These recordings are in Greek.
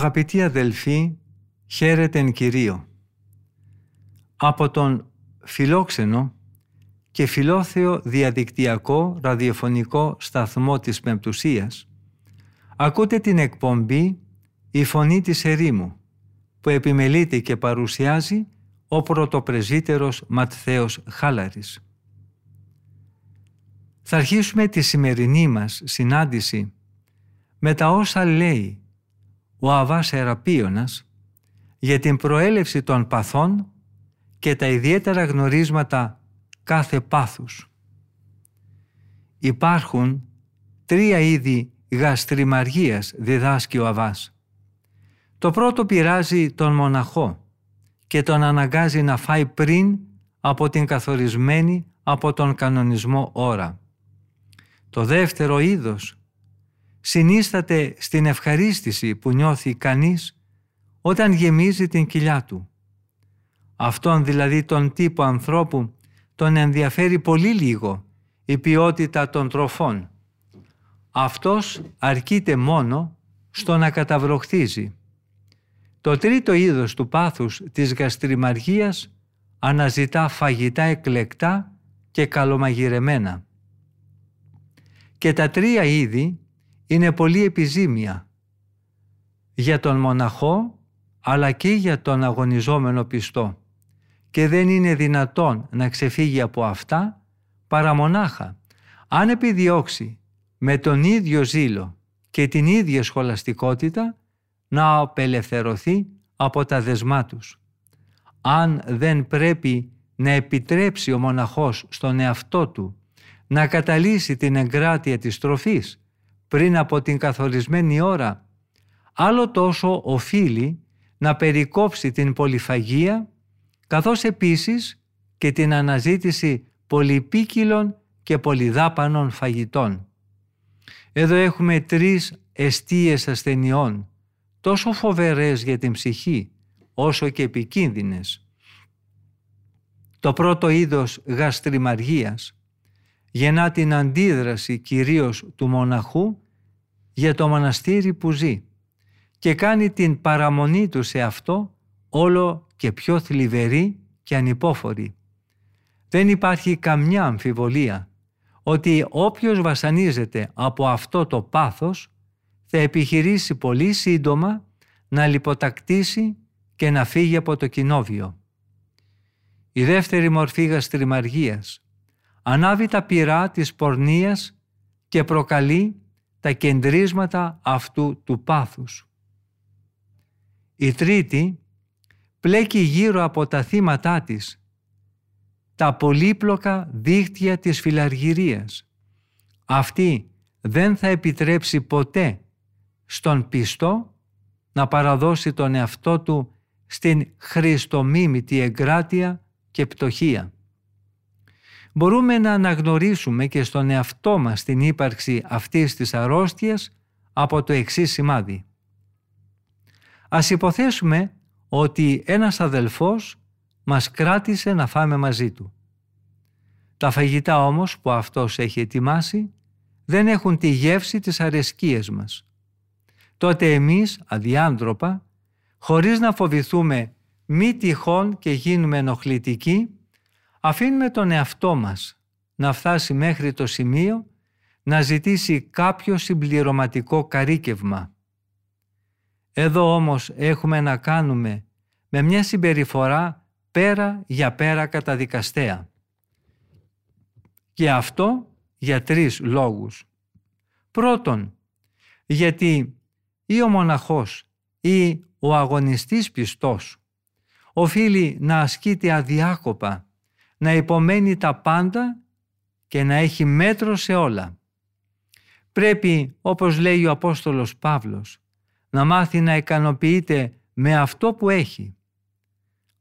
Αγαπητοί αδελφοί, χαίρετεν Κυρίο. Από τον φιλόξενο και φιλόθεο διαδικτυακό ραδιοφωνικό σταθμό της Πεμπτουσίας ακούτε την εκπομπή «Η Φωνή της Ερήμου» που επιμελείται και παρουσιάζει ο πρωτοπρεσβύτερος Ματθαίος Χάλαρης. Θα αρχίσουμε τη σημερινή μας συνάντηση με τα όσα λέει ο Αβάς Εραπίωνας για την προέλευση των παθών και τα ιδιαίτερα γνωρίσματα κάθε πάθους. Υπάρχουν τρία είδη γαστριμαργίας διδάσκει ο Αβάς. Το πρώτο πειράζει τον μοναχό και τον αναγκάζει να φάει πριν από την καθορισμένη από τον κανονισμό ώρα. Το δεύτερο είδος συνίσταται στην ευχαρίστηση που νιώθει κανείς όταν γεμίζει την κοιλιά του. Αυτόν δηλαδή τον τύπο ανθρώπου τον ενδιαφέρει πολύ λίγο η ποιότητα των τροφών. Αυτός αρκείται μόνο στο να καταβροχθίζει. Το τρίτο είδος του πάθους της γαστριμαργίας αναζητά φαγητά εκλεκτά και καλομαγειρεμένα. Και τα τρία είδη είναι πολύ επιζήμια για τον μοναχό αλλά και για τον αγωνιζόμενο πιστό και δεν είναι δυνατόν να ξεφύγει από αυτά παρά μονάχα αν επιδιώξει με τον ίδιο ζήλο και την ίδια σχολαστικότητα να απελευθερωθεί από τα δεσμά τους. Αν δεν πρέπει να επιτρέψει ο μοναχός στον εαυτό του να καταλύσει την εγκράτεια της τροφής πριν από την καθορισμένη ώρα, άλλο τόσο οφείλει να περικόψει την πολυφαγία, καθώς επίσης και την αναζήτηση πολυπίκυλων και πολυδάπανων φαγητών. Εδώ έχουμε τρεις εστίες ασθενειών, τόσο φοβερές για την ψυχή, όσο και επικίνδυνες. Το πρώτο είδος γαστριμαργίας γεννά την αντίδραση κυρίως του μοναχού για το μοναστήρι που ζει και κάνει την παραμονή του σε αυτό όλο και πιο θλιβερή και ανυπόφορη. Δεν υπάρχει καμιά αμφιβολία ότι όποιος βασανίζεται από αυτό το πάθος θα επιχειρήσει πολύ σύντομα να λιποτακτήσει και να φύγει από το κοινόβιο. Η δεύτερη μορφή γαστριμαργίας ανάβει τα πυρά της πορνείας και προκαλεί τα κεντρίσματα αυτού του πάθους. Η τρίτη πλέκει γύρω από τα θύματά της τα πολύπλοκα δίχτυα της φιλαργυρίας. Αυτή δεν θα επιτρέψει ποτέ στον πιστό να παραδώσει τον εαυτό του στην χριστομίμητη εγκράτεια και πτωχία μπορούμε να αναγνωρίσουμε και στον εαυτό μας την ύπαρξη αυτής της αρρώστιας από το εξής σημάδι. Ας υποθέσουμε ότι ένας αδελφός μας κράτησε να φάμε μαζί του. Τα φαγητά όμως που αυτός έχει ετοιμάσει δεν έχουν τη γεύση της αρεσκίας μας. Τότε εμείς, αδιάντροπα, χωρίς να φοβηθούμε μη τυχόν και γίνουμε ενοχλητικοί, αφήνουμε τον εαυτό μας να φτάσει μέχρι το σημείο να ζητήσει κάποιο συμπληρωματικό καρίκευμα. Εδώ όμως έχουμε να κάνουμε με μια συμπεριφορά πέρα για πέρα καταδικαστέα. Και αυτό για τρεις λόγους. Πρώτον, γιατί ή ο μοναχός ή ο αγωνιστής πιστός οφείλει να ασκείται αδιάκοπα να υπομένει τα πάντα και να έχει μέτρο σε όλα. Πρέπει, όπως λέει ο Απόστολος Παύλος, να μάθει να ικανοποιείται με αυτό που έχει.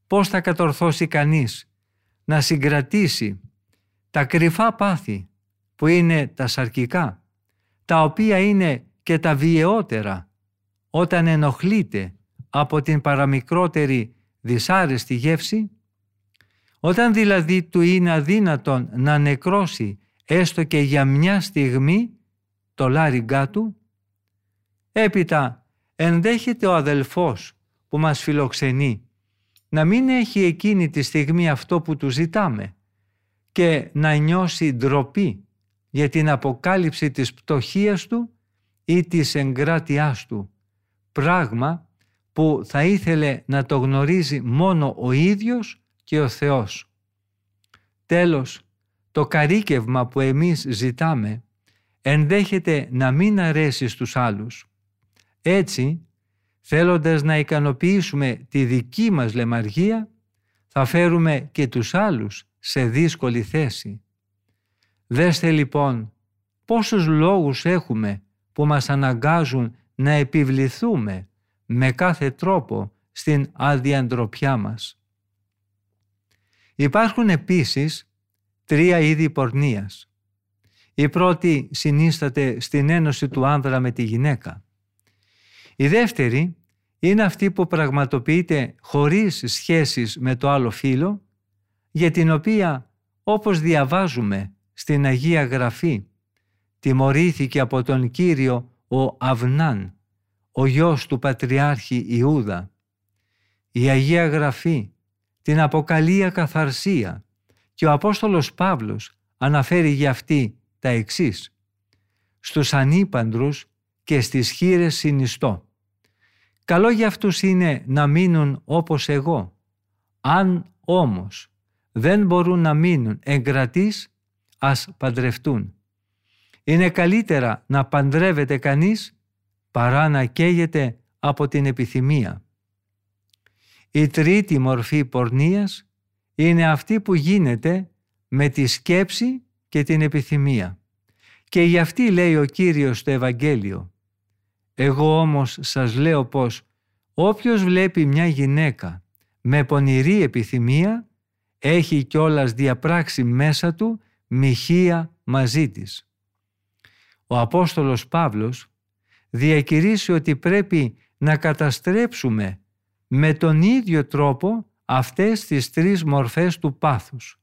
Πώς θα κατορθώσει κανείς να συγκρατήσει τα κρυφά πάθη που είναι τα σαρκικά, τα οποία είναι και τα βιαιότερα όταν ενοχλείται από την παραμικρότερη δυσάρεστη γεύση, όταν δηλαδή του είναι αδύνατον να νεκρώσει έστω και για μια στιγμή το λάριγκά του, έπειτα ενδέχεται ο αδελφός που μας φιλοξενεί να μην έχει εκείνη τη στιγμή αυτό που του ζητάμε και να νιώσει ντροπή για την αποκάλυψη της πτωχίας του ή της εγκράτειάς του, πράγμα που θα ήθελε να το γνωρίζει μόνο ο ίδιος και ο Θεός. Τέλος, το καρίκευμα που εμείς ζητάμε ενδέχεται να μην αρέσει στους άλλους. Έτσι, θέλοντας να ικανοποιήσουμε τη δική μας λεμαργία, θα φέρουμε και τους άλλους σε δύσκολη θέση. Δέστε λοιπόν πόσους λόγους έχουμε που μας αναγκάζουν να επιβληθούμε με κάθε τρόπο στην αδιαντροπιά μας. Υπάρχουν επίσης τρία είδη πορνείας. Η πρώτη συνίσταται στην ένωση του άνδρα με τη γυναίκα. Η δεύτερη είναι αυτή που πραγματοποιείται χωρίς σχέσεις με το άλλο φύlo, για την οποία, όπως διαβάζουμε στην Αγία Γραφή, τιμωρήθηκε από τον Κύριο ο Αυνάν, ο γιος του Πατριάρχη Ιούδα. Η Αγία Γραφή την αποκαλεί ακαθαρσία και ο Απόστολος Παύλος αναφέρει για αυτή τα εξής. Στους ανήπαντρους και στις χείρες συνιστώ. Καλό για αυτούς είναι να μείνουν όπως εγώ. Αν όμως δεν μπορούν να μείνουν εγκρατείς, ας παντρευτούν. Είναι καλύτερα να παντρεύεται κανείς παρά να καίγεται από την επιθυμία. Η τρίτη μορφή πορνείας είναι αυτή που γίνεται με τη σκέψη και την επιθυμία. Και γι' αυτή λέει ο Κύριος στο Ευαγγέλιο εγώ όμως σας λέω πως όποιος βλέπει μια γυναίκα με πονηρή επιθυμία έχει κιόλας διαπράξει μέσα του μοιχεία μαζί της. Ο Απόστολος Παύλος διακηρύσει ότι πρέπει να καταστρέψουμε με τον ίδιο τρόπο αυτές τις τρεις μορφές του πάθους.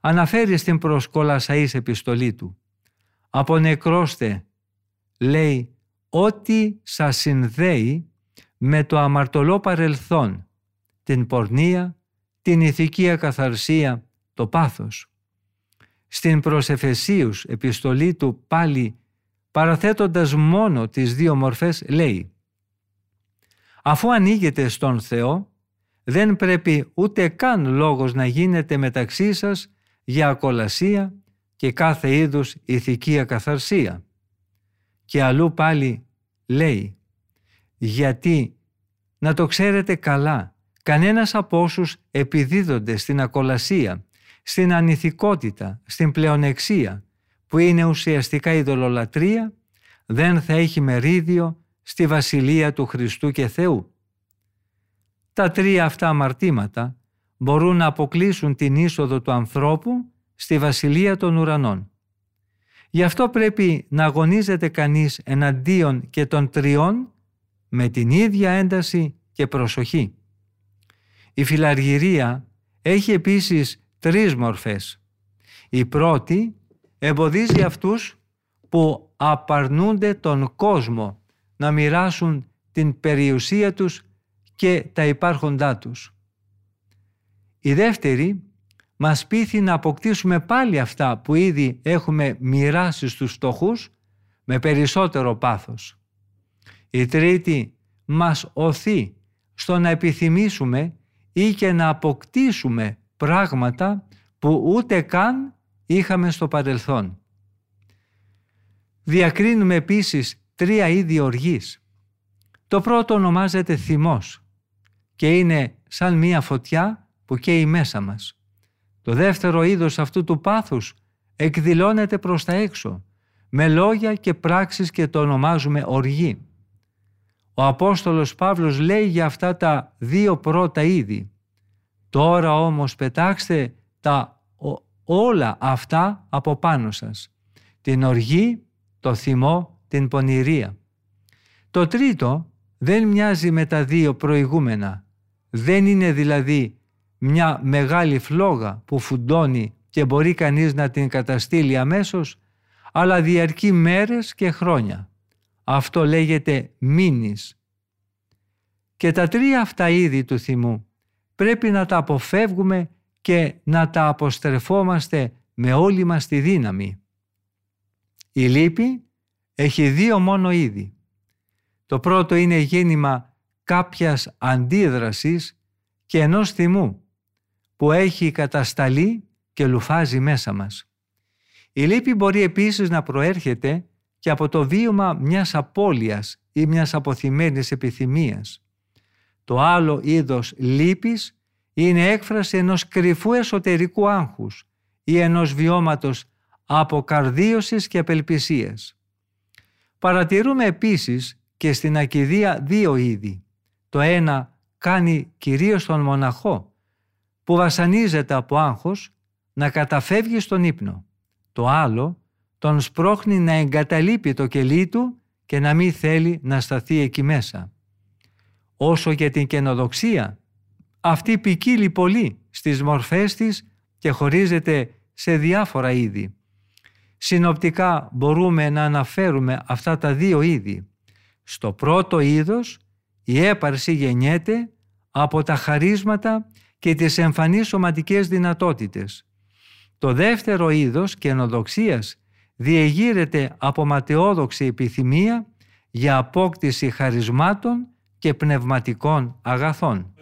Αναφέρει στην προσκολασαής επιστολή του. «Απονεκρώστε», λέει, ό,τι σας συνδέει με το αμαρτωλό παρελθόν, την πορνεία, την ηθική ακαθαρσία, το πάθος. Στην προσεφεσίους επιστολή του πάλι παραθέτοντας μόνο τις δύο μορφές λέει «Αφού ανοίγετε στον Θεό, δεν πρέπει ούτε καν λόγος να γίνεται μεταξύ σας για ακολασία και κάθε είδους ηθική ακαθαρσία. Και αλλού πάλι λέει «Γιατί, να το ξέρετε καλά, κανένας από όσους επιδίδονται στην ακολασία, στην ανηθικότητα, στην πλεονεξία, που είναι ουσιαστικά ειδωλολατρία, δεν θα έχει μερίδιο στη Βασιλεία του Χριστού και Θεού. Τα τρία αυτά αμαρτήματα μπορούν να αποκλείσουν την είσοδο του ανθρώπου στη Βασιλεία των Ουρανών. Γι' αυτό πρέπει να αγωνίζεται κανείς εναντίον και των τριών με την ίδια ένταση και προσοχή. Η φιλαργυρία έχει επίσης τρεις μορφές. Η πρώτη εμποδίζει αυτούς που απαρνούνται τον κόσμο να μοιράσουν την περιουσία τους και τα υπάρχοντά τους. Η δεύτερη μας πείθει να αποκτήσουμε πάλι αυτά που ήδη έχουμε μοιράσει στους στοχούς με περισσότερο πάθος. Η τρίτη μας οθεί στο να επιθυμήσουμε ή και να αποκτήσουμε πράγματα που ούτε καν είχαμε στο παρελθόν. Διακρίνουμε επίσης τρία είδη οργής. Το πρώτο ονομάζεται θυμός και είναι σαν μία φωτιά που καίει μέσα μας. Το δεύτερο είδος αυτού του πάθους εκδηλώνεται προς τα έξω με λόγια και πράξεις και το ονομάζουμε οργή. Ο Απόστολος Παύλος λέει για αυτά τα δύο πρώτα είδη. Τώρα όμως πετάξτε τα όλα αυτά από πάνω σας. Την οργή, το θυμό, την πονηρία. Το τρίτο δεν μοιάζει με τα δύο προηγούμενα. Δεν είναι δηλαδή μια μεγάλη φλόγα που φουντώνει και μπορεί κανείς να την καταστήλει αμέσως, αλλά διαρκεί μέρες και χρόνια. Αυτό λέγεται μήνης. Και τα τρία αυτά είδη του θυμού πρέπει να τα αποφεύγουμε και να τα αποστρεφόμαστε με όλη μας τη δύναμη. Η λύπη έχει δύο μόνο είδη. Το πρώτο είναι γέννημα κάποιας αντίδρασης και ενός θυμού που έχει κατασταλεί και λουφάζει μέσα μας. Η λύπη μπορεί επίσης να προέρχεται και από το βίωμα μιας απώλειας ή μιας αποθυμένης επιθυμίας. Το άλλο είδος λύπης είναι έκφραση ενός κρυφού εσωτερικού άγχους ή ενός βιώματος αποκαρδίωσης και απελπισίας. Παρατηρούμε επίσης και στην ακιδεία δύο είδη. Το ένα κάνει κυρίως τον μοναχό που βασανίζεται από άγχος να καταφεύγει στον ύπνο. Το άλλο τον σπρώχνει να εγκαταλείπει το κελί του και να μην θέλει να σταθεί εκεί μέσα. Όσο για την καινοδοξία, αυτή ποικίλει πολύ στις μορφές της και χωρίζεται σε διάφορα είδη. Συνοπτικά μπορούμε να αναφέρουμε αυτά τα δύο είδη. Στο πρώτο είδος η έπαρση γεννιέται από τα χαρίσματα και τις εμφανείς σωματικές δυνατότητες. Το δεύτερο είδος καινοδοξίας διεγείρεται από ματαιόδοξη επιθυμία για απόκτηση χαρισμάτων και πνευματικών αγαθών.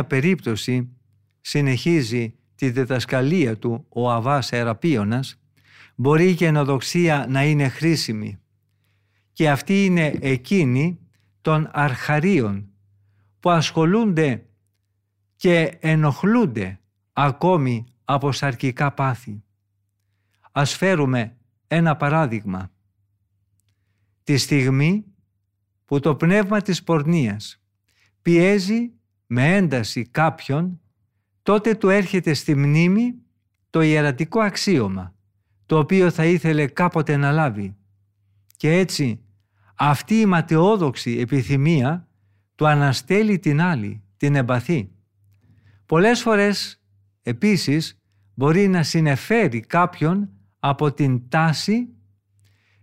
Μία περίπτωση συνεχίζει τη διδασκαλία του ο Αβάς Εραπίωνας, μπορεί η γενοδοξία να είναι χρήσιμη. Και αυτή είναι εκείνη των αρχαρίων που ασχολούνται και ενοχλούνται ακόμη από σαρκικά πάθη. Ας φέρουμε ένα παράδειγμα. τη στιγμή που το πνεύμα της πορνείας πιέζει με ένταση κάποιον, τότε του έρχεται στη μνήμη το ιερατικό αξίωμα, το οποίο θα ήθελε κάποτε να λάβει. Και έτσι αυτή η ματαιόδοξη επιθυμία του αναστέλει την άλλη, την εμπαθή. Πολλές φορές επίσης μπορεί να συνεφέρει κάποιον από την τάση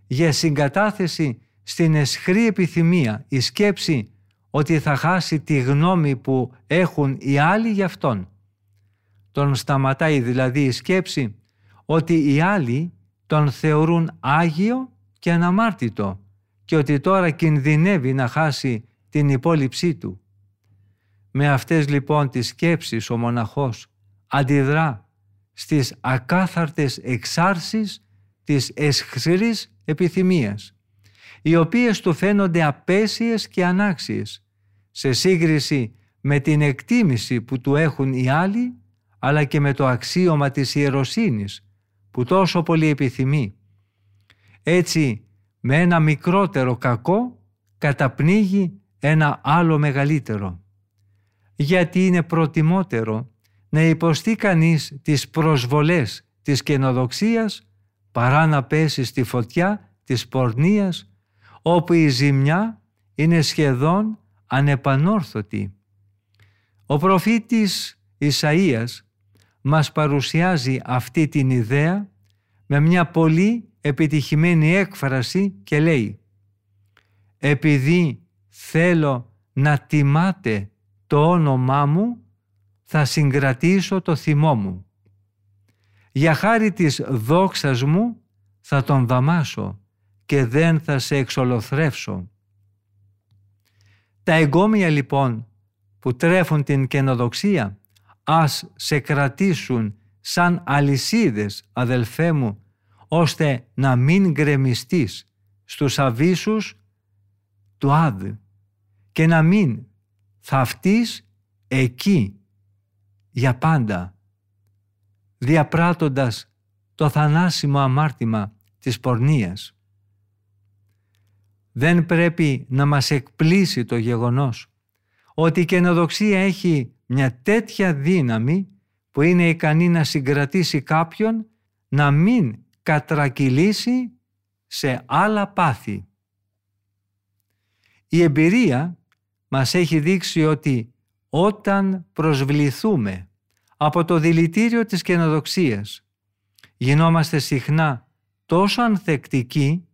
για συγκατάθεση στην εσχρή επιθυμία, η σκέψη ότι θα χάσει τη γνώμη που έχουν οι άλλοι για αυτόν. Τον σταματάει δηλαδή η σκέψη ότι οι άλλοι τον θεωρούν άγιο και αναμάρτητο και ότι τώρα κινδυνεύει να χάσει την υπόλοιψή του. Με αυτές λοιπόν τις σκέψεις ο μοναχός αντιδρά στις ακάθαρτες εξάρσεις της εσχρής επιθυμίας, οι οποίες του φαίνονται απέσιες και ανάξιες, σε σύγκριση με την εκτίμηση που του έχουν οι άλλοι, αλλά και με το αξίωμα της ιεροσύνης, που τόσο πολύ επιθυμεί. Έτσι, με ένα μικρότερο κακό, καταπνίγει ένα άλλο μεγαλύτερο. Γιατί είναι προτιμότερο να υποστεί κανείς τις προσβολές της καινοδοξίας παρά να πέσει στη φωτιά της πορνείας όπου η ζημιά είναι σχεδόν ανεπανόρθωτη. Ο προφήτης Ισαΐας μας παρουσιάζει αυτή την ιδέα με μια πολύ επιτυχημένη έκφραση και λέει «Επειδή θέλω να τιμάτε το όνομά μου, θα συγκρατήσω το θυμό μου. Για χάρη της δόξας μου θα τον δαμάσω και δεν θα σε εξολοθρεύσω. Τα εγκόμια λοιπόν που τρέφουν την καινοδοξία ας σε κρατήσουν σαν αλυσίδες αδελφέ μου ώστε να μην γκρεμιστείς στους αβίσους του Άδ και να μην θαυτείς εκεί για πάντα διαπράττοντας το θανάσιμο αμάρτημα της πορνείας. Δεν πρέπει να μας εκπλήσει το γεγονός ότι η καινοδοξία έχει μια τέτοια δύναμη που είναι ικανή να συγκρατήσει κάποιον να μην κατρακυλήσει σε άλλα πάθη. Η εμπειρία μας έχει δείξει ότι όταν προσβληθούμε από το δηλητήριο της καινοδοξίας γινόμαστε συχνά τόσο ανθεκτικοί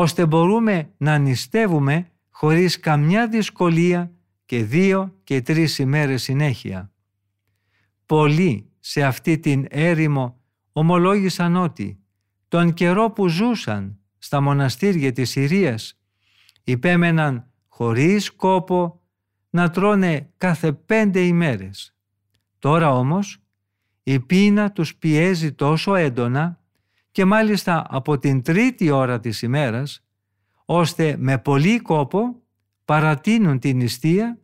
ώστε μπορούμε να νηστεύουμε χωρίς καμιά δυσκολία και δύο και τρεις ημέρες συνέχεια. Πολλοί σε αυτή την έρημο ομολόγησαν ότι τον καιρό που ζούσαν στα μοναστήρια της Συρίας υπέμεναν χωρίς κόπο να τρώνε κάθε πέντε ημέρες. Τώρα όμως η πείνα τους πιέζει τόσο έντονα και μάλιστα από την τρίτη ώρα της ημέρας, ώστε με πολύ κόπο παρατείνουν την νηστεία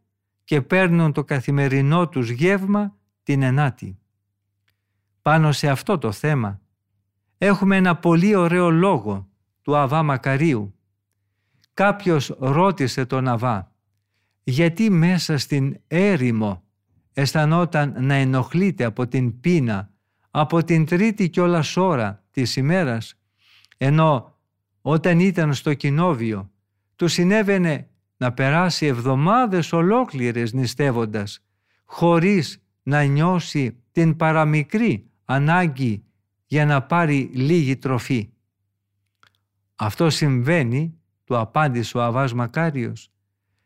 και παίρνουν το καθημερινό τους γεύμα την ενάτη. Πάνω σε αυτό το θέμα έχουμε ένα πολύ ωραίο λόγο του Αβά Μακαρίου. Κάποιος ρώτησε τον Αβά γιατί μέσα στην έρημο αισθανόταν να ενοχλείται από την πείνα από την τρίτη κιόλας ώρα της ημέρας, ενώ όταν ήταν στο κοινόβιο του συνέβαινε να περάσει εβδομάδες ολόκληρες νηστεύοντας, χωρίς να νιώσει την παραμικρή ανάγκη για να πάρει λίγη τροφή. Αυτό συμβαίνει, του απάντησε ο Αβάς Μακάριος,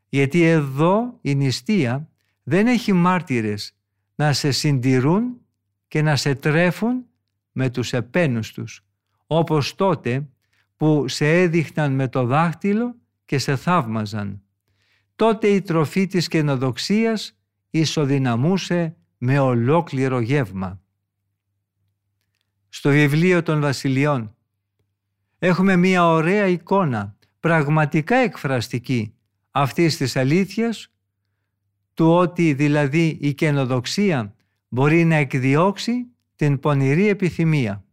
γιατί εδώ η νηστεία δεν έχει μάρτυρες να σε συντηρούν και να σε τρέφουν με τους επένους τους, όπως τότε που σε έδειχναν με το δάχτυλο και σε θαύμαζαν. Τότε η τροφή της καινοδοξίας ισοδυναμούσε με ολόκληρο γεύμα. Στο βιβλίο των βασιλιών έχουμε μία ωραία εικόνα, πραγματικά εκφραστική, αυτής της αλήθειας, του ότι δηλαδή η καινοδοξία μπορεί να εκδιώξει την πονηρή επιθυμία.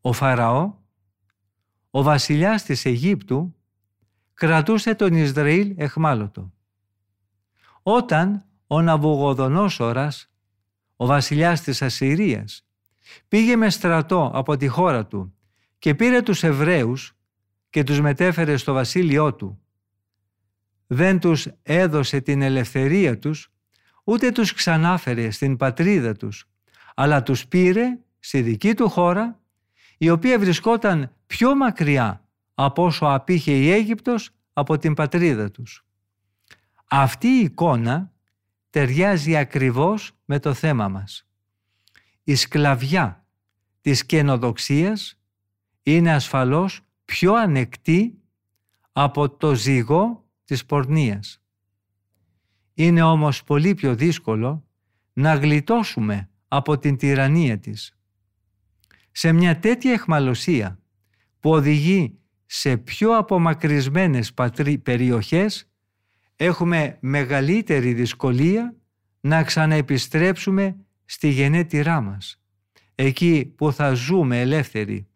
Ο Φαραώ, ο βασιλιάς της Αιγύπτου κρατούσε τον Ισραήλ εχμάλωτο. Όταν ο Ναβουγοδονόσορας, ο βασιλιάς της Ασσυρίας, πήγε με στρατό από τη χώρα του και πήρε τους Εβραίους και τους μετέφερε στο βασίλειό του. Δεν τους έδωσε την ελευθερία τους, ούτε τους ξανάφερε στην πατρίδα τους, αλλά τους πήρε στη δική του χώρα, η οποία βρισκόταν πιο μακριά από όσο απήχε η Αίγυπτος από την πατρίδα τους. Αυτή η εικόνα ταιριάζει ακριβώς με το θέμα μας. Η σκλαβιά της καινοδοξίας είναι ασφαλώς πιο ανεκτή από το ζυγό της πορνείας. Είναι όμως πολύ πιο δύσκολο να γλιτώσουμε από την τυραννία της. Σε μια τέτοια εχμαλωσία που οδηγεί σε πιο απομακρυσμένες περιοχές έχουμε μεγαλύτερη δυσκολία να ξαναεπιστρέψουμε στη γενέτειρά μας, εκεί που θα ζούμε ελεύθεροι.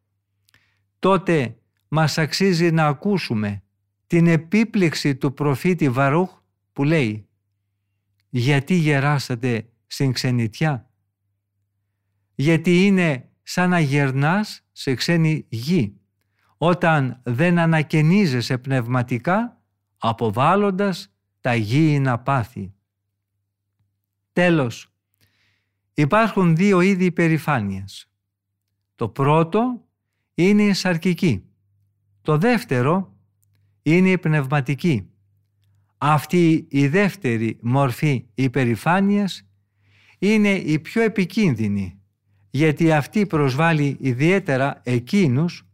Τότε μας αξίζει να ακούσουμε την επίπληξη του προφήτη Βαρούχ που λέει «Γιατί γεράσατε στην ξενιτιά» γιατί είναι σαν να γερνάς σε ξένη γη όταν δεν ανακαινίζεσαι πνευματικά αποβάλλοντας τα γήινα πάθη. Τέλος, υπάρχουν δύο είδη υπερηφάνειας. Το πρώτο είναι η σαρκική. Το δεύτερο είναι η πνευματική. Αυτή η δεύτερη μορφή υπερηφάνειας είναι η πιο επικίνδυνη γιατί αυτή προσβάλλει ιδιαίτερα εκείνους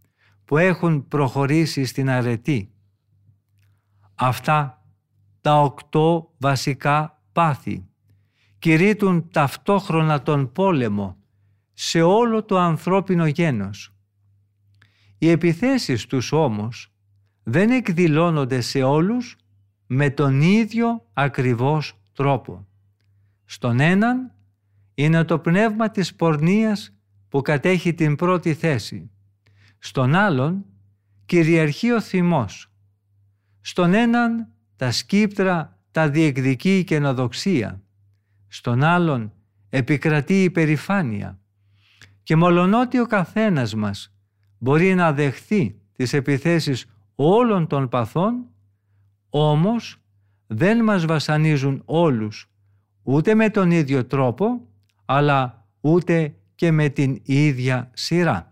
που έχουν προχωρήσει στην αρετή. Αυτά τα οκτώ βασικά πάθη κηρύττουν ταυτόχρονα τον πόλεμο σε όλο το ανθρώπινο γένος. Οι επιθέσεις τους όμως δεν εκδηλώνονται σε όλους με τον ίδιο ακριβώς τρόπο. Στον έναν είναι το πνεύμα της πορνείας που κατέχει την πρώτη θέση. Στον άλλον κυριαρχεί ο θυμός. Στον έναν τα σκύπτρα τα διεκδικεί η καινοδοξία. Στον άλλον επικρατεί η υπερηφάνεια. Και μολονότι ο καθένας μας μπορεί να δεχθεί τις επιθέσεις όλων των παθών, όμως δεν μας βασανίζουν όλους ούτε με τον ίδιο τρόπο αλλά ούτε και με την ίδια σειρά.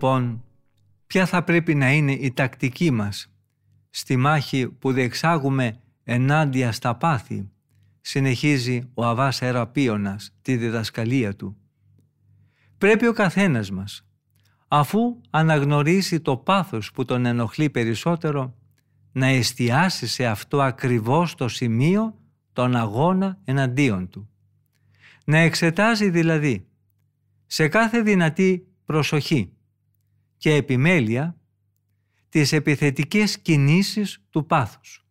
Λοιπόν, ποια θα πρέπει να είναι η τακτική μας στη μάχη που διεξάγουμε ενάντια στα πάθη, συνεχίζει ο Αβάς Εραπίωνας τη διδασκαλία του. Πρέπει ο καθένας μας, αφού αναγνωρίσει το πάθος που τον ενοχλεί περισσότερο, να εστιάσει σε αυτό ακριβώς το σημείο τον αγώνα εναντίον του. Να εξετάζει δηλαδή σε κάθε δυνατή προσοχή και επιμέλεια τις επιθετικές κινήσεις του πάθους.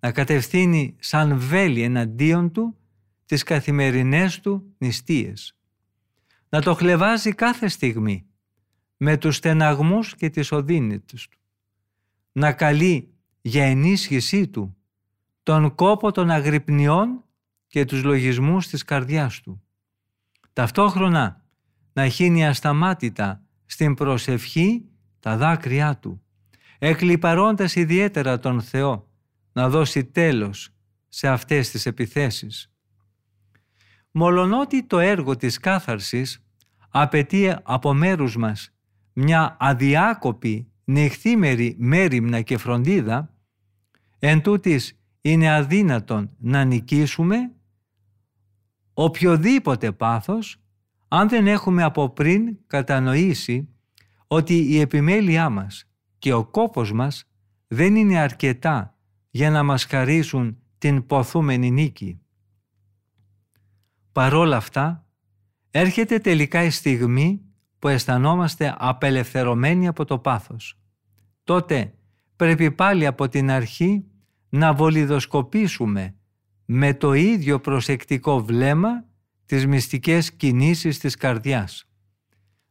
Να κατευθύνει σαν βέλη εναντίον του τις καθημερινές του νηστείες. Να το χλεβάζει κάθε στιγμή με τους στεναγμούς και τις οδύνητες του. Να καλεί για ενίσχυσή του, τον κόπο των αγρυπνιών και τους λογισμούς της καρδιάς του. Ταυτόχρονα να χύνει ασταμάτητα στην προσευχή τα δάκρυά του, εκλυπαρώντας ιδιαίτερα τον Θεό να δώσει τέλος σε αυτές τις επιθέσεις. Μολονότι το έργο της κάθαρσης απαιτεί από μέρους μας μια αδιάκοπη νυχθήμερη μέρημνα και φροντίδα, εν τούτης είναι αδύνατον να νικήσουμε οποιοδήποτε πάθος αν δεν έχουμε από πριν κατανοήσει ότι η επιμέλειά μας και ο κόπος μας δεν είναι αρκετά για να μας χαρίσουν την ποθούμενη νίκη. Παρόλα αυτά, έρχεται τελικά η στιγμή που αισθανόμαστε απελευθερωμένοι από το πάθος. Τότε πρέπει πάλι από την αρχή να βολιδοσκοπήσουμε με το ίδιο προσεκτικό βλέμμα τις μυστικές κινήσεις της καρδιάς.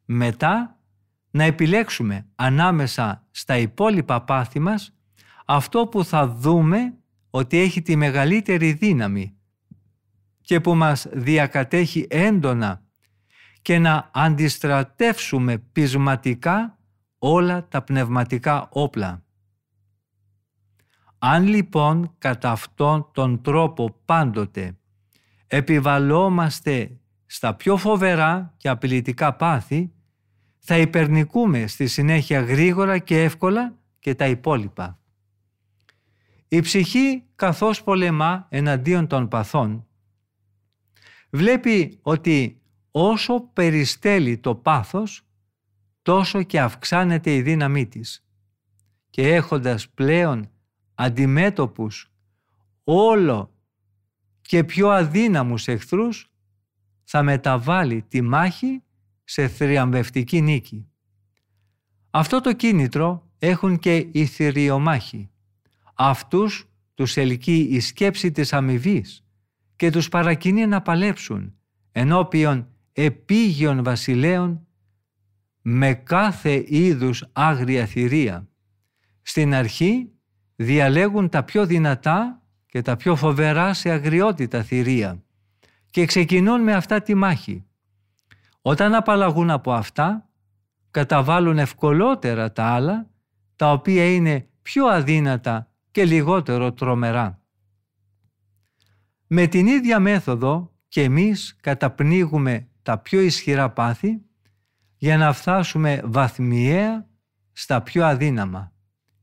Μετά να επιλέξουμε ανάμεσα στα υπόλοιπα πάθη μας αυτό που θα δούμε ότι έχει τη μεγαλύτερη δύναμη και που μας διακατέχει έντονα και να αντιστρατεύσουμε πεισματικά όλα τα πνευματικά όπλα. Αν λοιπόν κατά αυτόν τον τρόπο πάντοτε επιβαλόμαστε στα πιο φοβερά και απειλητικά πάθη, θα υπερνικούμε στη συνέχεια γρήγορα και εύκολα και τα υπόλοιπα. Η ψυχή καθώς πολεμά εναντίον των παθών βλέπει ότι όσο περιστέλει το πάθος τόσο και αυξάνεται η δύναμή της και έχοντας πλέον αντιμέτωπους όλο και πιο αδύναμους εχθρούς θα μεταβάλει τη μάχη σε θριαμβευτική νίκη. Αυτό το κίνητρο έχουν και οι θηριομάχοι. Αυτούς τους ελκύει η σκέψη της αμοιβής και τους παρακινεί να παλέψουν ενώπιον επίγειων βασιλέων με κάθε είδους άγρια θηρία. Στην αρχή διαλέγουν τα πιο δυνατά και τα πιο φοβερά σε αγριότητα θηρία και ξεκινούν με αυτά τη μάχη. Όταν απαλλαγούν από αυτά, καταβάλουν ευκολότερα τα άλλα, τα οποία είναι πιο αδύνατα και λιγότερο τρομερά. Με την ίδια μέθοδο και εμείς καταπνίγουμε τα πιο ισχυρά πάθη για να φτάσουμε βαθμιαία στα πιο αδύναμα.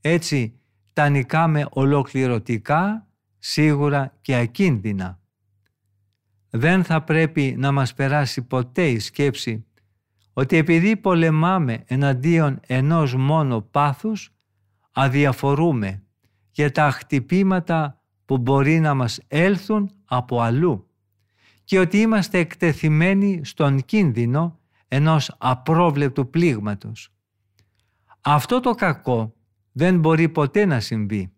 Έτσι τα νικάμε ολοκληρωτικά, σίγουρα και ακίνδυνα. Δεν θα πρέπει να μας περάσει ποτέ η σκέψη ότι επειδή πολεμάμε εναντίον ενός μόνο πάθους, αδιαφορούμε για τα χτυπήματα που μπορεί να μας έλθουν από αλλού και ότι είμαστε εκτεθειμένοι στον κίνδυνο ενός απρόβλεπτου πλήγματος. Αυτό το κακό δεν μπορεί ποτέ να συμβεί,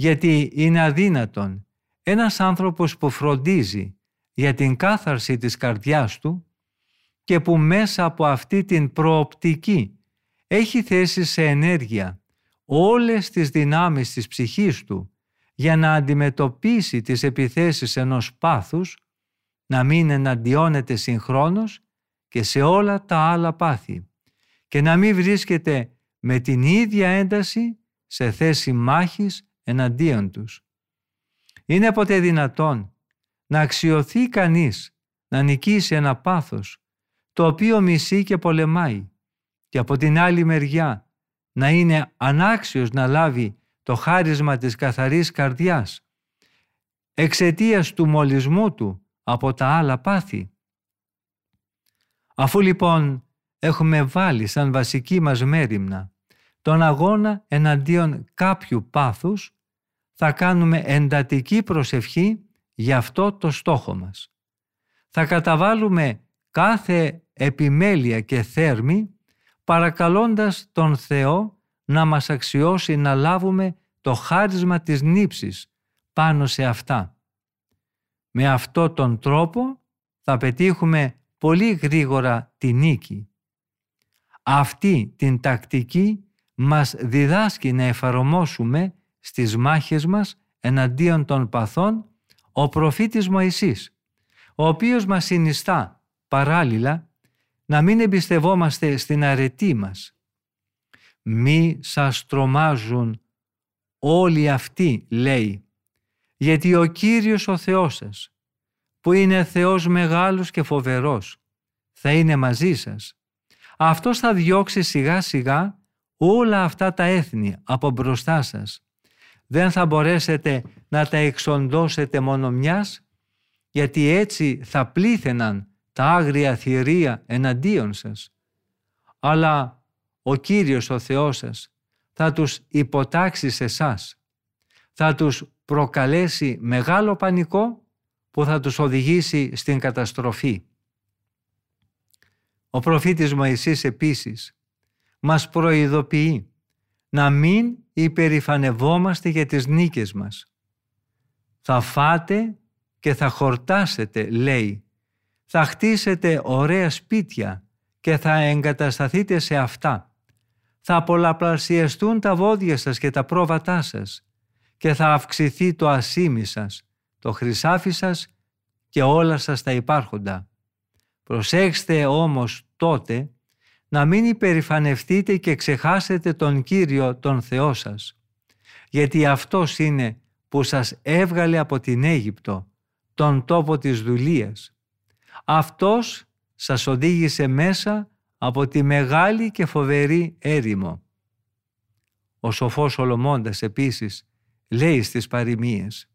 γιατί είναι αδύνατον. Ένας άνθρωπος που φροντίζει για την κάθαρση της καρδιάς του και που μέσα από αυτή την προοπτική έχει θέσει σε ενέργεια όλες τις δυνάμεις της ψυχής του για να αντιμετωπίσει τις επιθέσεις ενός πάθους, να μην εναντιώνεται συγχρόνως και σε όλα τα άλλα πάθη και να μην βρίσκεται με την ίδια ένταση σε θέση μάχης εναντίον τους. Είναι ποτέ δυνατόν να αξιωθεί κανείς να νικήσει ένα πάθος το οποίο μισεί και πολεμάει και από την άλλη μεριά να είναι ανάξιος να λάβει το χάρισμα της καθαρής καρδιάς εξαιτίας του μολυσμού του από τα άλλα πάθη. Αφού λοιπόν έχουμε βάλει σαν βασική μας μέρημνα τον αγώνα εναντίον κάποιου πάθους, θα κάνουμε εντατική προσευχή για αυτό το στόχο μας. Θα καταβάλουμε κάθε επιμέλεια και θέρμη παρακαλώντας τον Θεό να μας αξιώσει να λάβουμε το χάρισμα της νύψης πάνω σε αυτά. Με αυτό τον τρόπο θα πετύχουμε πολύ γρήγορα τη νίκη. Αυτή την τακτική μας διδάσκει να εφαρμόσουμε στις μάχες μας εναντίον των παθών ο προφήτης Μωυσής, ο οποίος μας συνιστά παράλληλα να μην εμπιστευόμαστε στην αρετή μας. Μη σας τρομάζουν όλοι αυτοί, λέει, γιατί ο Κύριος ο Θεός σας, που είναι Θεός μεγάλος και φοβερός, θα είναι μαζί σας. Αυτός θα διώξει σιγά σιγά όλα αυτά τα έθνη από μπροστά σας. Δεν θα μπορέσετε να τα εξοντώσετε μόνο μιας, γιατί έτσι θα πλήθαιναν τα άγρια θηρία εναντίον σας. Αλλά ο Κύριος ο Θεός σας θα τους υποτάξει σε εσάς. Θα τους προκαλέσει μεγάλο πανικό που θα τους οδηγήσει στην καταστροφή. Ο προφήτης Μωυσής επίσης μας προειδοποιεί να μην υπερηφανευόμαστε για τις νίκες μας. Θα φάτε και θα χορτάσετε, λέει. Θα χτίσετε ωραία σπίτια και θα εγκατασταθείτε σε αυτά. Θα πολλαπλασιαστούν τα βόδια σας και τα πρόβατά σας και θα αυξηθεί το ασίμι σας, το χρυσάφι σας και όλα σας τα υπάρχοντα. Προσέξτε όμως τότε να μην υπερηφανευτείτε και ξεχάσετε τον Κύριο τον Θεό σας. Γιατί Αυτός είναι που σας έβγαλε από την Αίγυπτο, τον τόπο της δουλείας. Αυτός σας οδήγησε μέσα από τη μεγάλη και φοβερή έρημο. Ο σοφός Σολομώντας επίσης λέει στις παροιμίες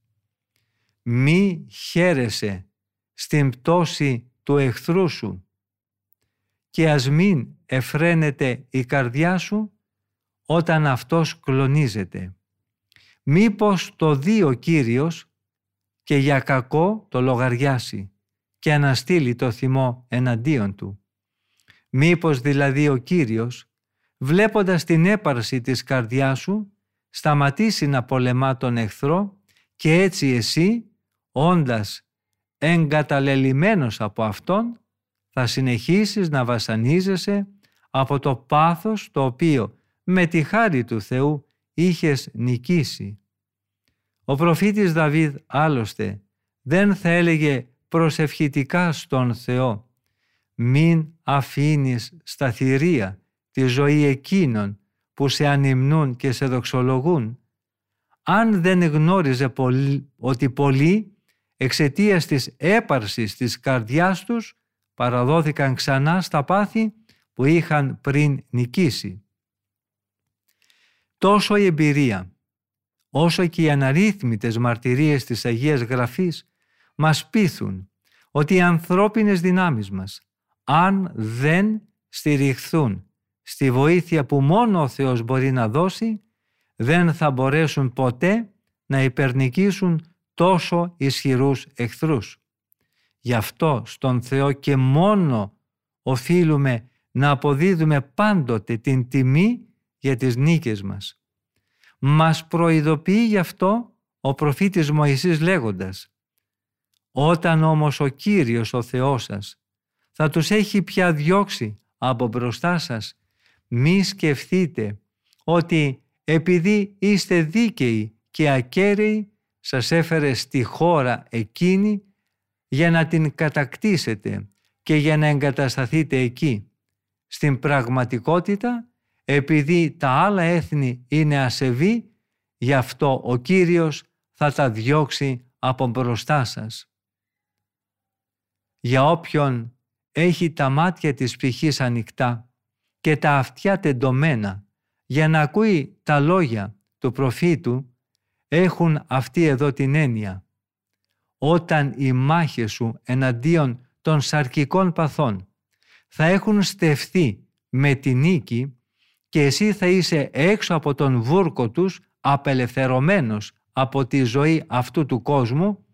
«Μη χαίρεσαι στην πτώση του εχθρού σου και ας μην εφραίνεται η καρδιά σου όταν αυτός κλονίζεται. Μήπως το δει ο Κύριος και για κακό το λογαριάσει και αναστείλει το θυμό εναντίον του. Μήπως δηλαδή ο Κύριος, βλέποντας την έπαρση της καρδιάς σου, σταματήσει να πολεμά τον εχθρό και έτσι εσύ, όντας εγκαταλελειμμένος από Αυτόν, θα συνεχίσεις να βασανίζεσαι από το πάθος το οποίο με τη χάρη του Θεού είχες νικήσει. Ο προφήτης Δαβίδ άλλωστε δεν θα έλεγε προσευχητικά στον Θεό «Μην αφήνεις στα θηρία τη ζωή εκείνων που σε ανυμνούν και σε δοξολογούν». Αν δεν γνώριζε ότι πολλοί εξαιτίας της έπαρσης της καρδιάς τους παραδόθηκαν ξανά στα πάθη που είχαν πριν νικήσει. Τόσο η εμπειρία, όσο και οι αναρρύθμιτες μαρτυρίες της Αγίας Γραφής μας πείθουν ότι οι ανθρώπινες δυνάμεις μας, αν δεν στηριχθούν στη βοήθεια που μόνο ο Θεός μπορεί να δώσει, δεν θα μπορέσουν ποτέ να υπερνικήσουν τόσο ισχυρούς εχθρούς. Γι' αυτό στον Θεό και μόνο οφείλουμε να αποδίδουμε πάντοτε την τιμή για τις νίκες μας. Μας προειδοποιεί γι' αυτό ο προφήτης Μωυσής λέγοντας «Όταν όμως ο Κύριος ο Θεός σας θα τους έχει πια διώξει από μπροστά σας, μη σκεφτείτε ότι επειδή είστε δίκαιοι και ακέραιοι σας έφερε στη χώρα εκείνη για να την κατακτήσετε και για να εγκατασταθείτε εκεί. Στην πραγματικότητα, επειδή τα άλλα έθνη είναι ασεβή, γι' αυτό ο Κύριος θα τα διώξει από μπροστά σας. Για όποιον έχει τα μάτια της ψυχής ανοιχτά και τα αυτιά τεντωμένα για να ακούει τα λόγια του προφήτου, έχουν αυτή εδώ την έννοια. Όταν οι μάχες σου εναντίον των σαρκικών παθών θα έχουν στεφθεί με τη νίκη και εσύ θα είσαι έξω από τον βούρκο τους απελευθερωμένος από τη ζωή αυτού του κόσμου,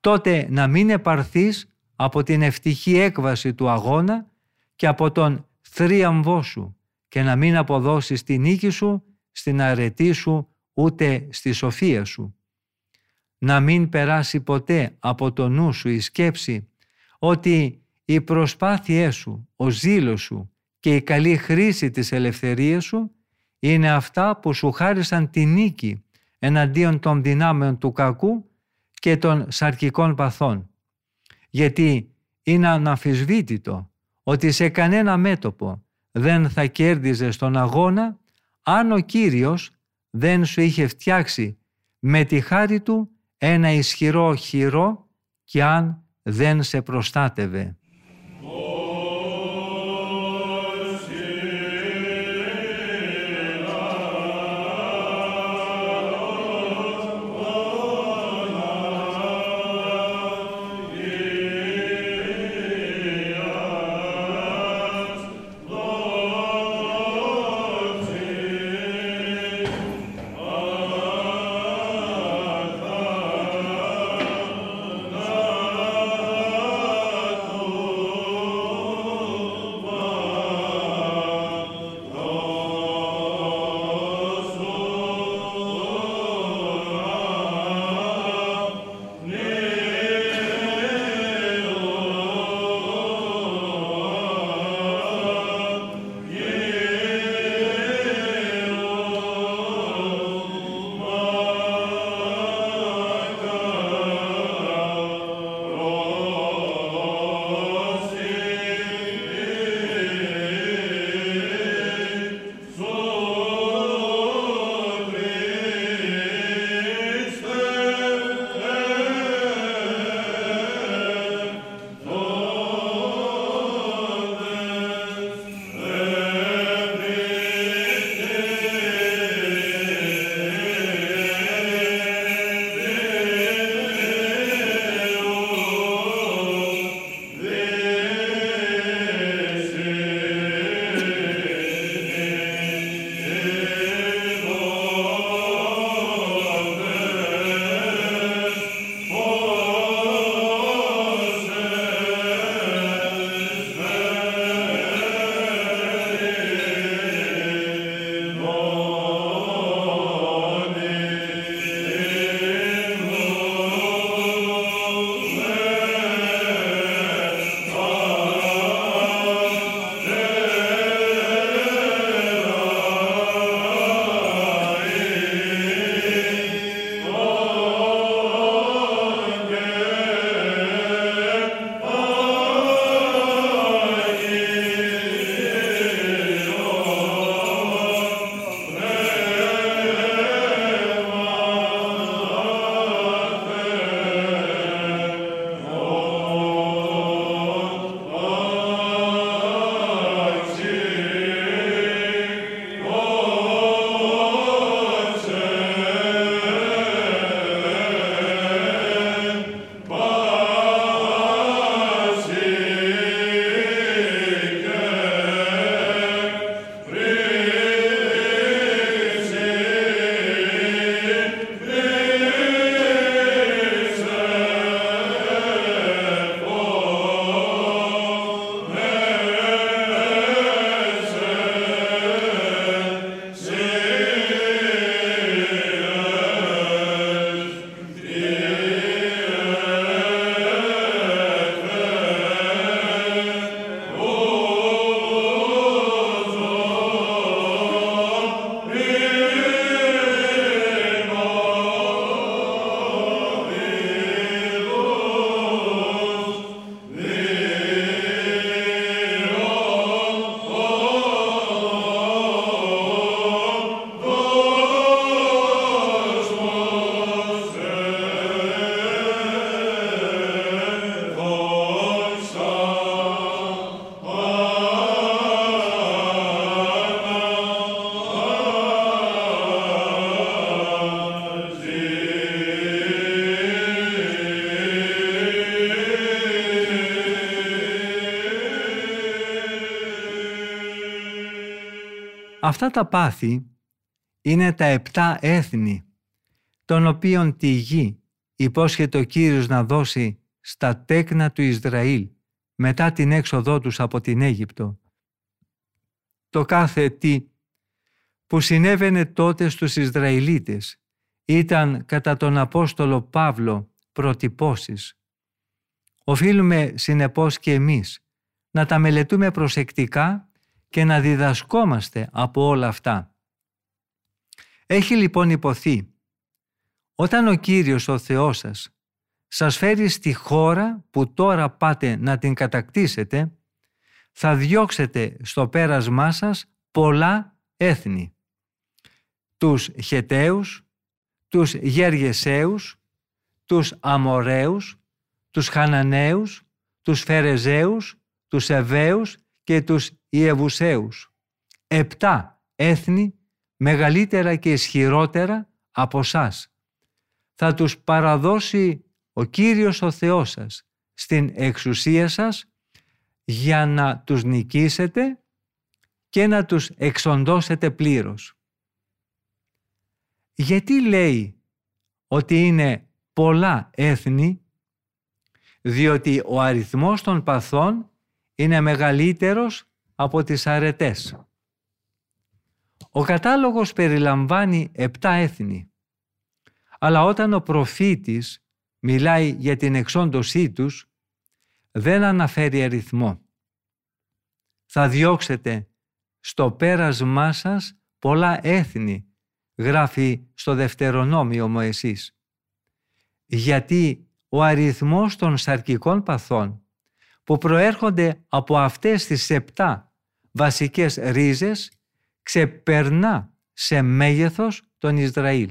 τότε να μην επαρθείς από την ευτυχή έκβαση του αγώνα και από τον θρίαμβό σου και να μην αποδώσεις τη νίκη σου στην αρετή σου ούτε στη σοφία σου. Να μην περάσει ποτέ από το νου σου η σκέψη ότι οι προσπάθειές σου, ο ζήλος σου και η καλή χρήση της ελευθερίας σου είναι αυτά που σου χάρισαν τη νίκη εναντίον των δυνάμεων του κακού και των σαρκικών παθών. Γιατί είναι αναμφισβήτητο ότι σε κανένα μέτωπο δεν θα κέρδιζε στον αγώνα αν ο Κύριος δεν σου είχε φτιάξει με τη χάρη του ένα ισχυρό χειρό και αν δεν σε προστάτευε. Αυτά τα πάθη είναι τα επτά έθνη, των οποίων τη γη υπόσχεται ο Κύριος να δώσει στα τέκνα του Ισραήλ μετά την έξοδό τους από την Αίγυπτο. Το κάθε τι που συνέβαινε τότε στους Ισραηλίτες ήταν κατά τον Απόστολο Παύλο προτυπώσεις. Οφείλουμε συνεπώς και εμείς να τα μελετούμε προσεκτικά και να διδασκόμαστε από όλα αυτά. Έχει λοιπόν υποθεί Όταν ο Κύριος ο Θεός σας σας φέρει στη χώρα που τώρα πάτε να την κατακτήσετε, θα διώξετε στο πέρασμά σας πολλά έθνη. Τους Χεταίους, τους Γεργεσαίους, τους Αμοραίους, τους Χαναναίους, τους Φερεζαίους, τους Εβαίους και τους Ιεβουσαίους. Επτά έθνη μεγαλύτερα και ισχυρότερα από σας. Θα τους παραδώσει ο Κύριος ο Θεός σας στην εξουσία σας για να τους νικήσετε και να τους εξοντώσετε πλήρως. Γιατί λέει ότι είναι πολλά έθνη, διότι ο αριθμός των παθών είναι μεγαλύτερος από τις αρετές. Ο κατάλογος περιλαμβάνει επτά έθνη, αλλά όταν ο προφήτης μιλάει για την εξόντωσή τους, δεν αναφέρει αριθμό. Θα διώξετε στο πέρασμά σας πολλά έθνη, γράφει στο Δευτερονόμιο Μωεσής. Γιατί ο αριθμός των σαρκικών παθών που προέρχονται από αυτές τις επτά βασικές ρίζες ξεπερνά σε μέγεθος τον Ισραήλ.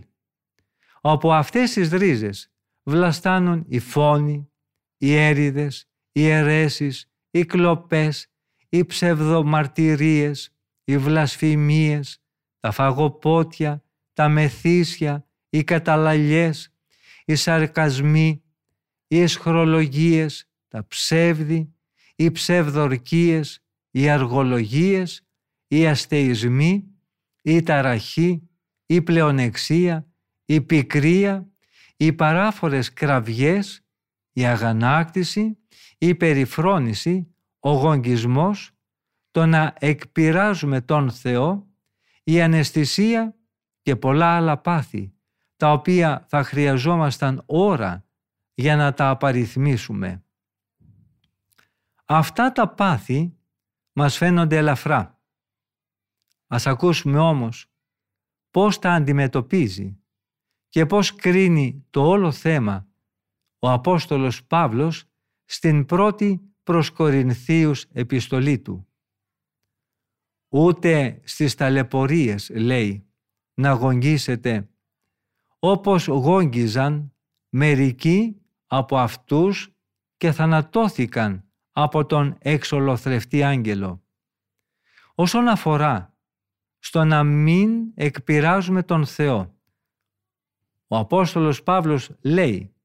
Από αυτές τις ρίζες βλαστάνουν οι φόνοι, οι έριδες, οι αιρέσεις, οι κλοπές, οι ψευδομαρτυρίες, οι βλασφημίες, τα φαγοπότια, τα μεθύσια, οι καταλαλιές, οι σαρκασμοί, οι εσχρολογίες, τα ψεύδι, οι ψευδορκίες, οι αργολογίες, οι αστεισμοί, η ταραχή, η πλεονεξία, η πικρία, οι παράφορες κραυγές, η αγανάκτηση, η περιφρόνηση, ο γονγκισμός, το να εκπειράζουμε τον Θεό, η αναισθησία και πολλά άλλα πάθη, τα οποία θα χρειαζόμασταν ώρα για να τα απαριθμίσουμε. Αυτά τα πάθη μας φαίνονται ελαφρά. Ας ακούσουμε όμως πώς τα αντιμετωπίζει και πώς κρίνει το όλο θέμα ο Απόστολος Παύλος στην πρώτη προς Κορινθίους επιστολή του. Ούτε στις ταλαιπωρίες, λέει, να γογγίσετε όπως γόγγιζαν μερικοί από αυτούς και θανατώθηκαν από τον εξολοθρευτή άγγελο. Όσον αφορά στο να μην εκπειράζουμε τον Θεό, ο Απόστολος Παύλος λέει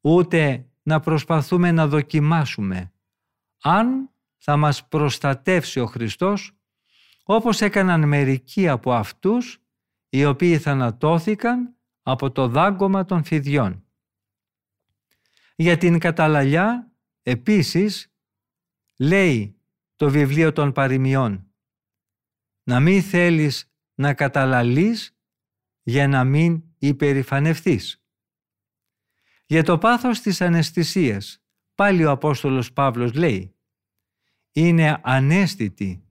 ούτε να προσπαθούμε να δοκιμάσουμε αν θα μας προστατεύσει ο Χριστός όπως έκαναν μερικοί από αυτούς οι οποίοι θανατώθηκαν από το δάγκωμα των φιδιών. Για την καταλαλιά επίσης λέει το βιβλίο των παροιμιών να μην θέλεις να καταλαλείς για να μην υπερηφανευτείς. Για το πάθος της αναισθησίας, πάλι ο Απόστολος Παύλος λέει «Είναι ανέστητοι,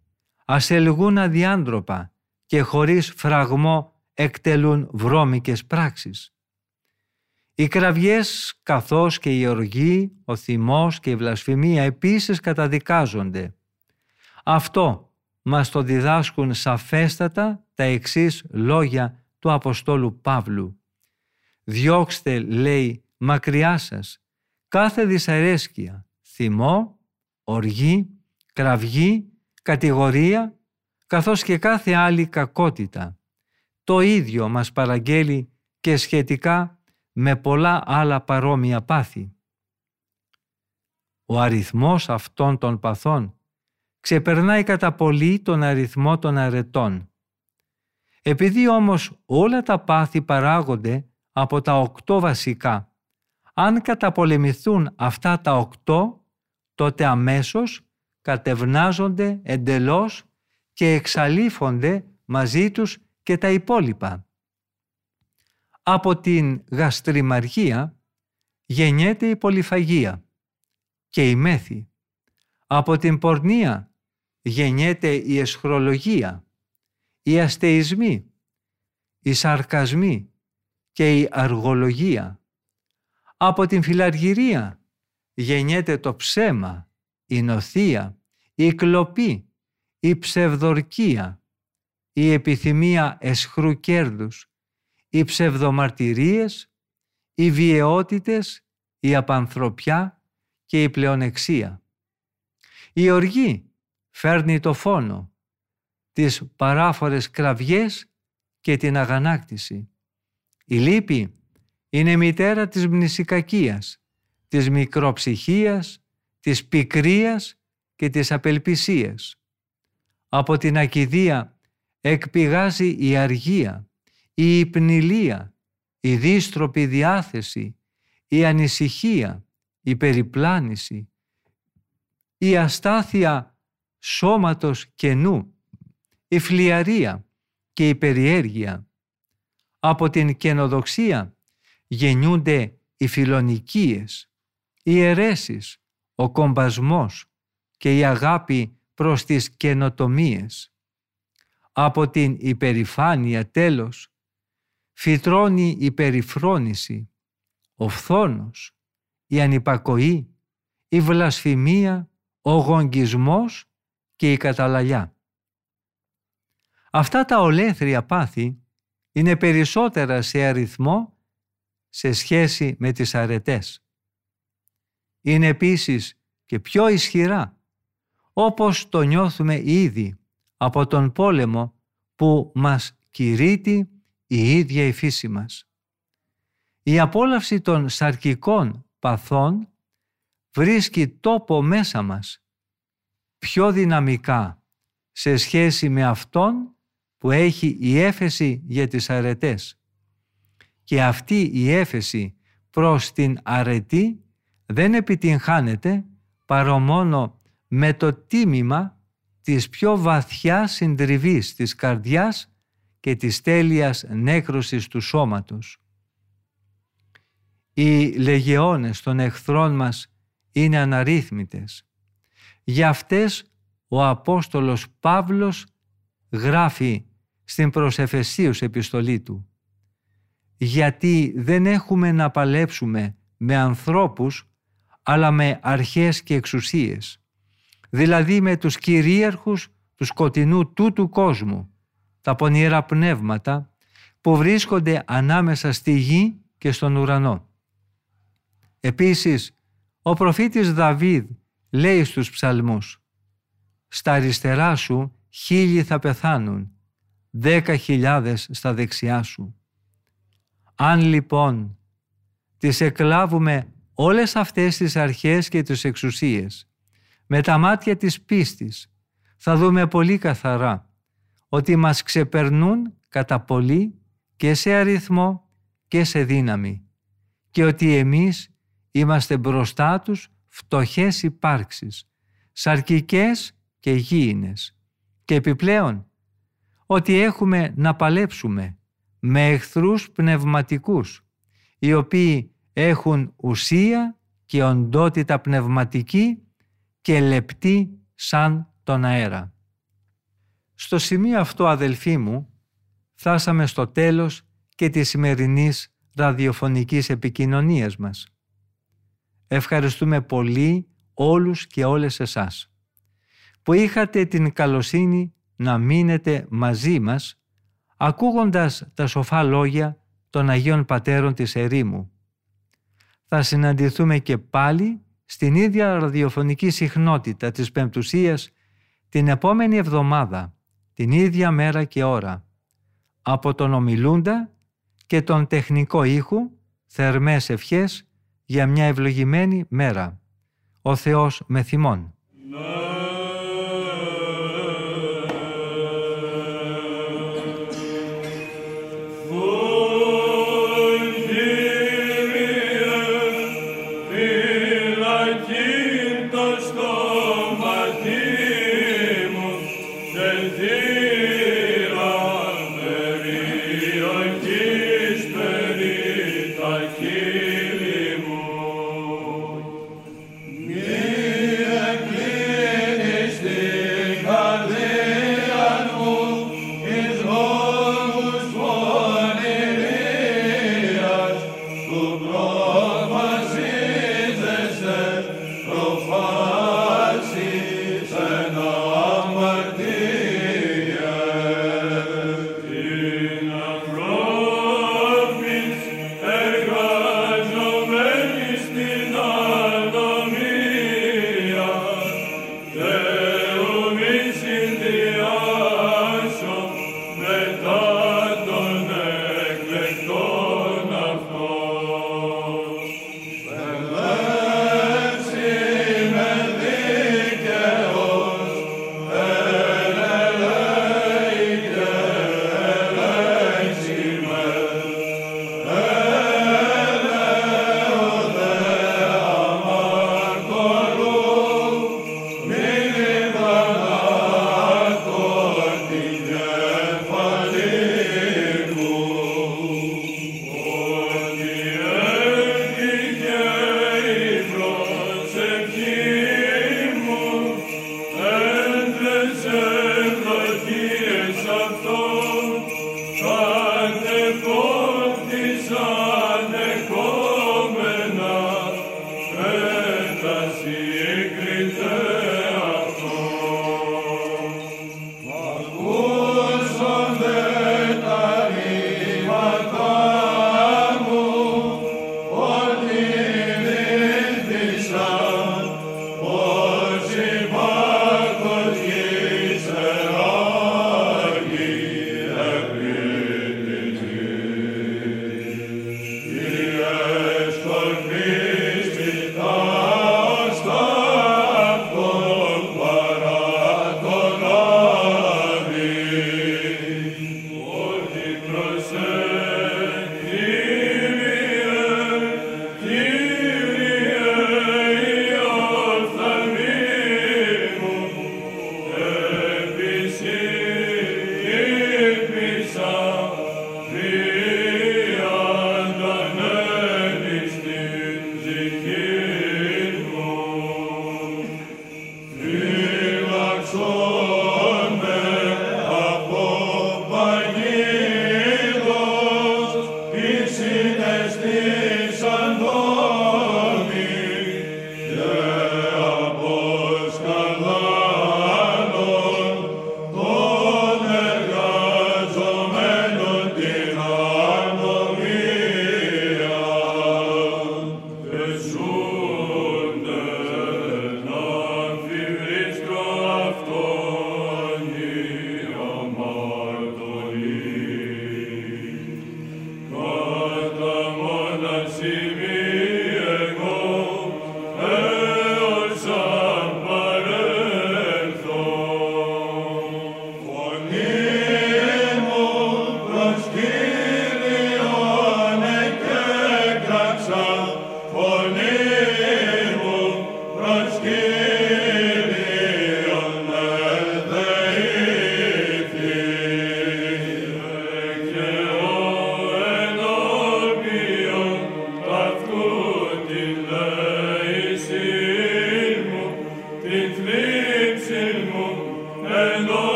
ασελγούν αδιάντροπα και χωρίς φραγμό εκτελούν βρώμικες πράξεις. Οι κραυγές καθώς και η οργή, ο θυμός και η βλασφημία επίσης καταδικάζονται. Αυτό μας το διδάσκουν σαφέστατα τα εξής λόγια του Αποστόλου Παύλου. Διώξτε, λέει, μακριά σας κάθε δυσαρέσκεια, θυμό, οργή, κραυγή, κατηγορία, καθώς και κάθε άλλη κακότητα. Το ίδιο μας παραγγέλει και σχετικά με πολλά άλλα παρόμοια πάθη. Ο αριθμός αυτών των παθών ξεπερνάει κατά πολύ τον αριθμό των αρετών. Επειδή όμως όλα τα πάθη παράγονται από τα οκτώ βασικά, αν καταπολεμηθούν αυτά τα οκτώ, τότε αμέσως κατευνάζονται εντελώς και εξαλείφονται μαζί τους και τα υπόλοιπα. Από την γαστριμαργία γεννιέται η πολυφαγία και η μέθη. Από την πορνεία γεννιέται η εσχρολογία οι αστεισμοί, οι σαρκασμοί και η αργολογία. Από την φιλαργυρία γεννιέται το ψέμα, η νοθεία, η κλοπή, η ψευδορκία, η επιθυμία εσχρού κέρδους, οι ψευδομαρτυρίες, οι βιαιότητες, η απανθρωπιά και η πλεονεξία. Η οργή φέρνει το φόνο, τις παράφορες κραυγές και την αγανάκτηση. Η λύπη είναι μητέρα της μνησικακίας, της μικροψυχίας, της πικρίας και της απελπισίας. Από την ακιδεία εκπηγάζει η αργία, η υπνηλία, η δίστροπη διάθεση, η ανησυχία, η περιπλάνηση, η αστάθεια σώματος και νου, η φλιαρία και η περιέργεια. Από την καινοδοξία γεννιούνται οι φιλονικίες, οι αιρέσεις, ο κομπασμός και η αγάπη προς τις καινοτομίες. Από την υπερηφάνεια τέλος φυτρώνει η περιφρόνηση, ο φθόνος, η ανυπακοή, η βλασφημία, ο γογγισμός και η καταλαλιά. Αυτά τα ολέθρια πάθη είναι περισσότερα σε αριθμό σε σχέση με τις αρετές. Είναι επίσης και πιο ισχυρά, όπως το νιώθουμε ήδη από τον πόλεμο που μας κηρύττει η ίδια η φύση μας. Η απόλαυση των σαρκικών παθών βρίσκει τόπο μέσα μας πιο δυναμικά σε σχέση με αυτόν που έχει η έφεση για τις αρετές. Και αυτή η έφεση προς την αρετή δεν επιτυγχάνεται παρό μόνο με το τίμημα της πιο βαθιάς συντριβής της καρδιάς και της τέλειας νέκρωσης του σώματος. Οι λεγεώνες των εχθρών μας είναι αναρρύθμιτες. Για αυτές ο Απόστολος Παύλος γράφει στην προσεφεσίους επιστολή του γιατί δεν έχουμε να παλέψουμε με ανθρώπους αλλά με αρχές και εξουσίες δηλαδή με τους κυρίαρχους τους σκοτεινού τούτου κόσμου τα πονηρά πνεύματα που βρίσκονται ανάμεσα στη γη και στον ουρανό. Επίσης, ο προφήτης Δαβίδ λέει στους ψαλμούς «Στα αριστερά σου χίλιοι θα πεθάνουν, δέκα χιλιάδες στα δεξιά σου». Αν λοιπόν τις εκλάβουμε όλες αυτές τις αρχές και τις εξουσίες με τα μάτια της πίστης, θα δούμε πολύ καθαρά ότι μας ξεπερνούν κατά πολύ και σε αριθμό και σε δύναμη και ότι εμείς είμαστε μπροστά τους φτωχές υπάρξεις, σαρκικές και γήινες και επιπλέον ότι έχουμε να παλέψουμε με εχθρούς πνευματικούς οι οποίοι έχουν ουσία και οντότητα πνευματική και λεπτή σαν τον αέρα. Στο σημείο αυτό αδελφοί μου φτάσαμε στο τέλος και της σημερινής ραδιοφωνικής επικοινωνίας μας. Ευχαριστούμε πολύ όλους και όλες εσάς που είχατε την καλοσύνη να μείνετε μαζί μας ακούγοντας τα σοφά λόγια των Αγίων Πατέρων της Ερήμου. Θα συναντηθούμε και πάλι στην ίδια ραδιοφωνική συχνότητα της Πεμπτουσίας την επόμενη εβδομάδα, την ίδια μέρα και ώρα. Από τον ομιλούντα και τον τεχνικό ήχου, θερμές ευχές για μια ευλογημένη μέρα. Ο Θεός με θυμών.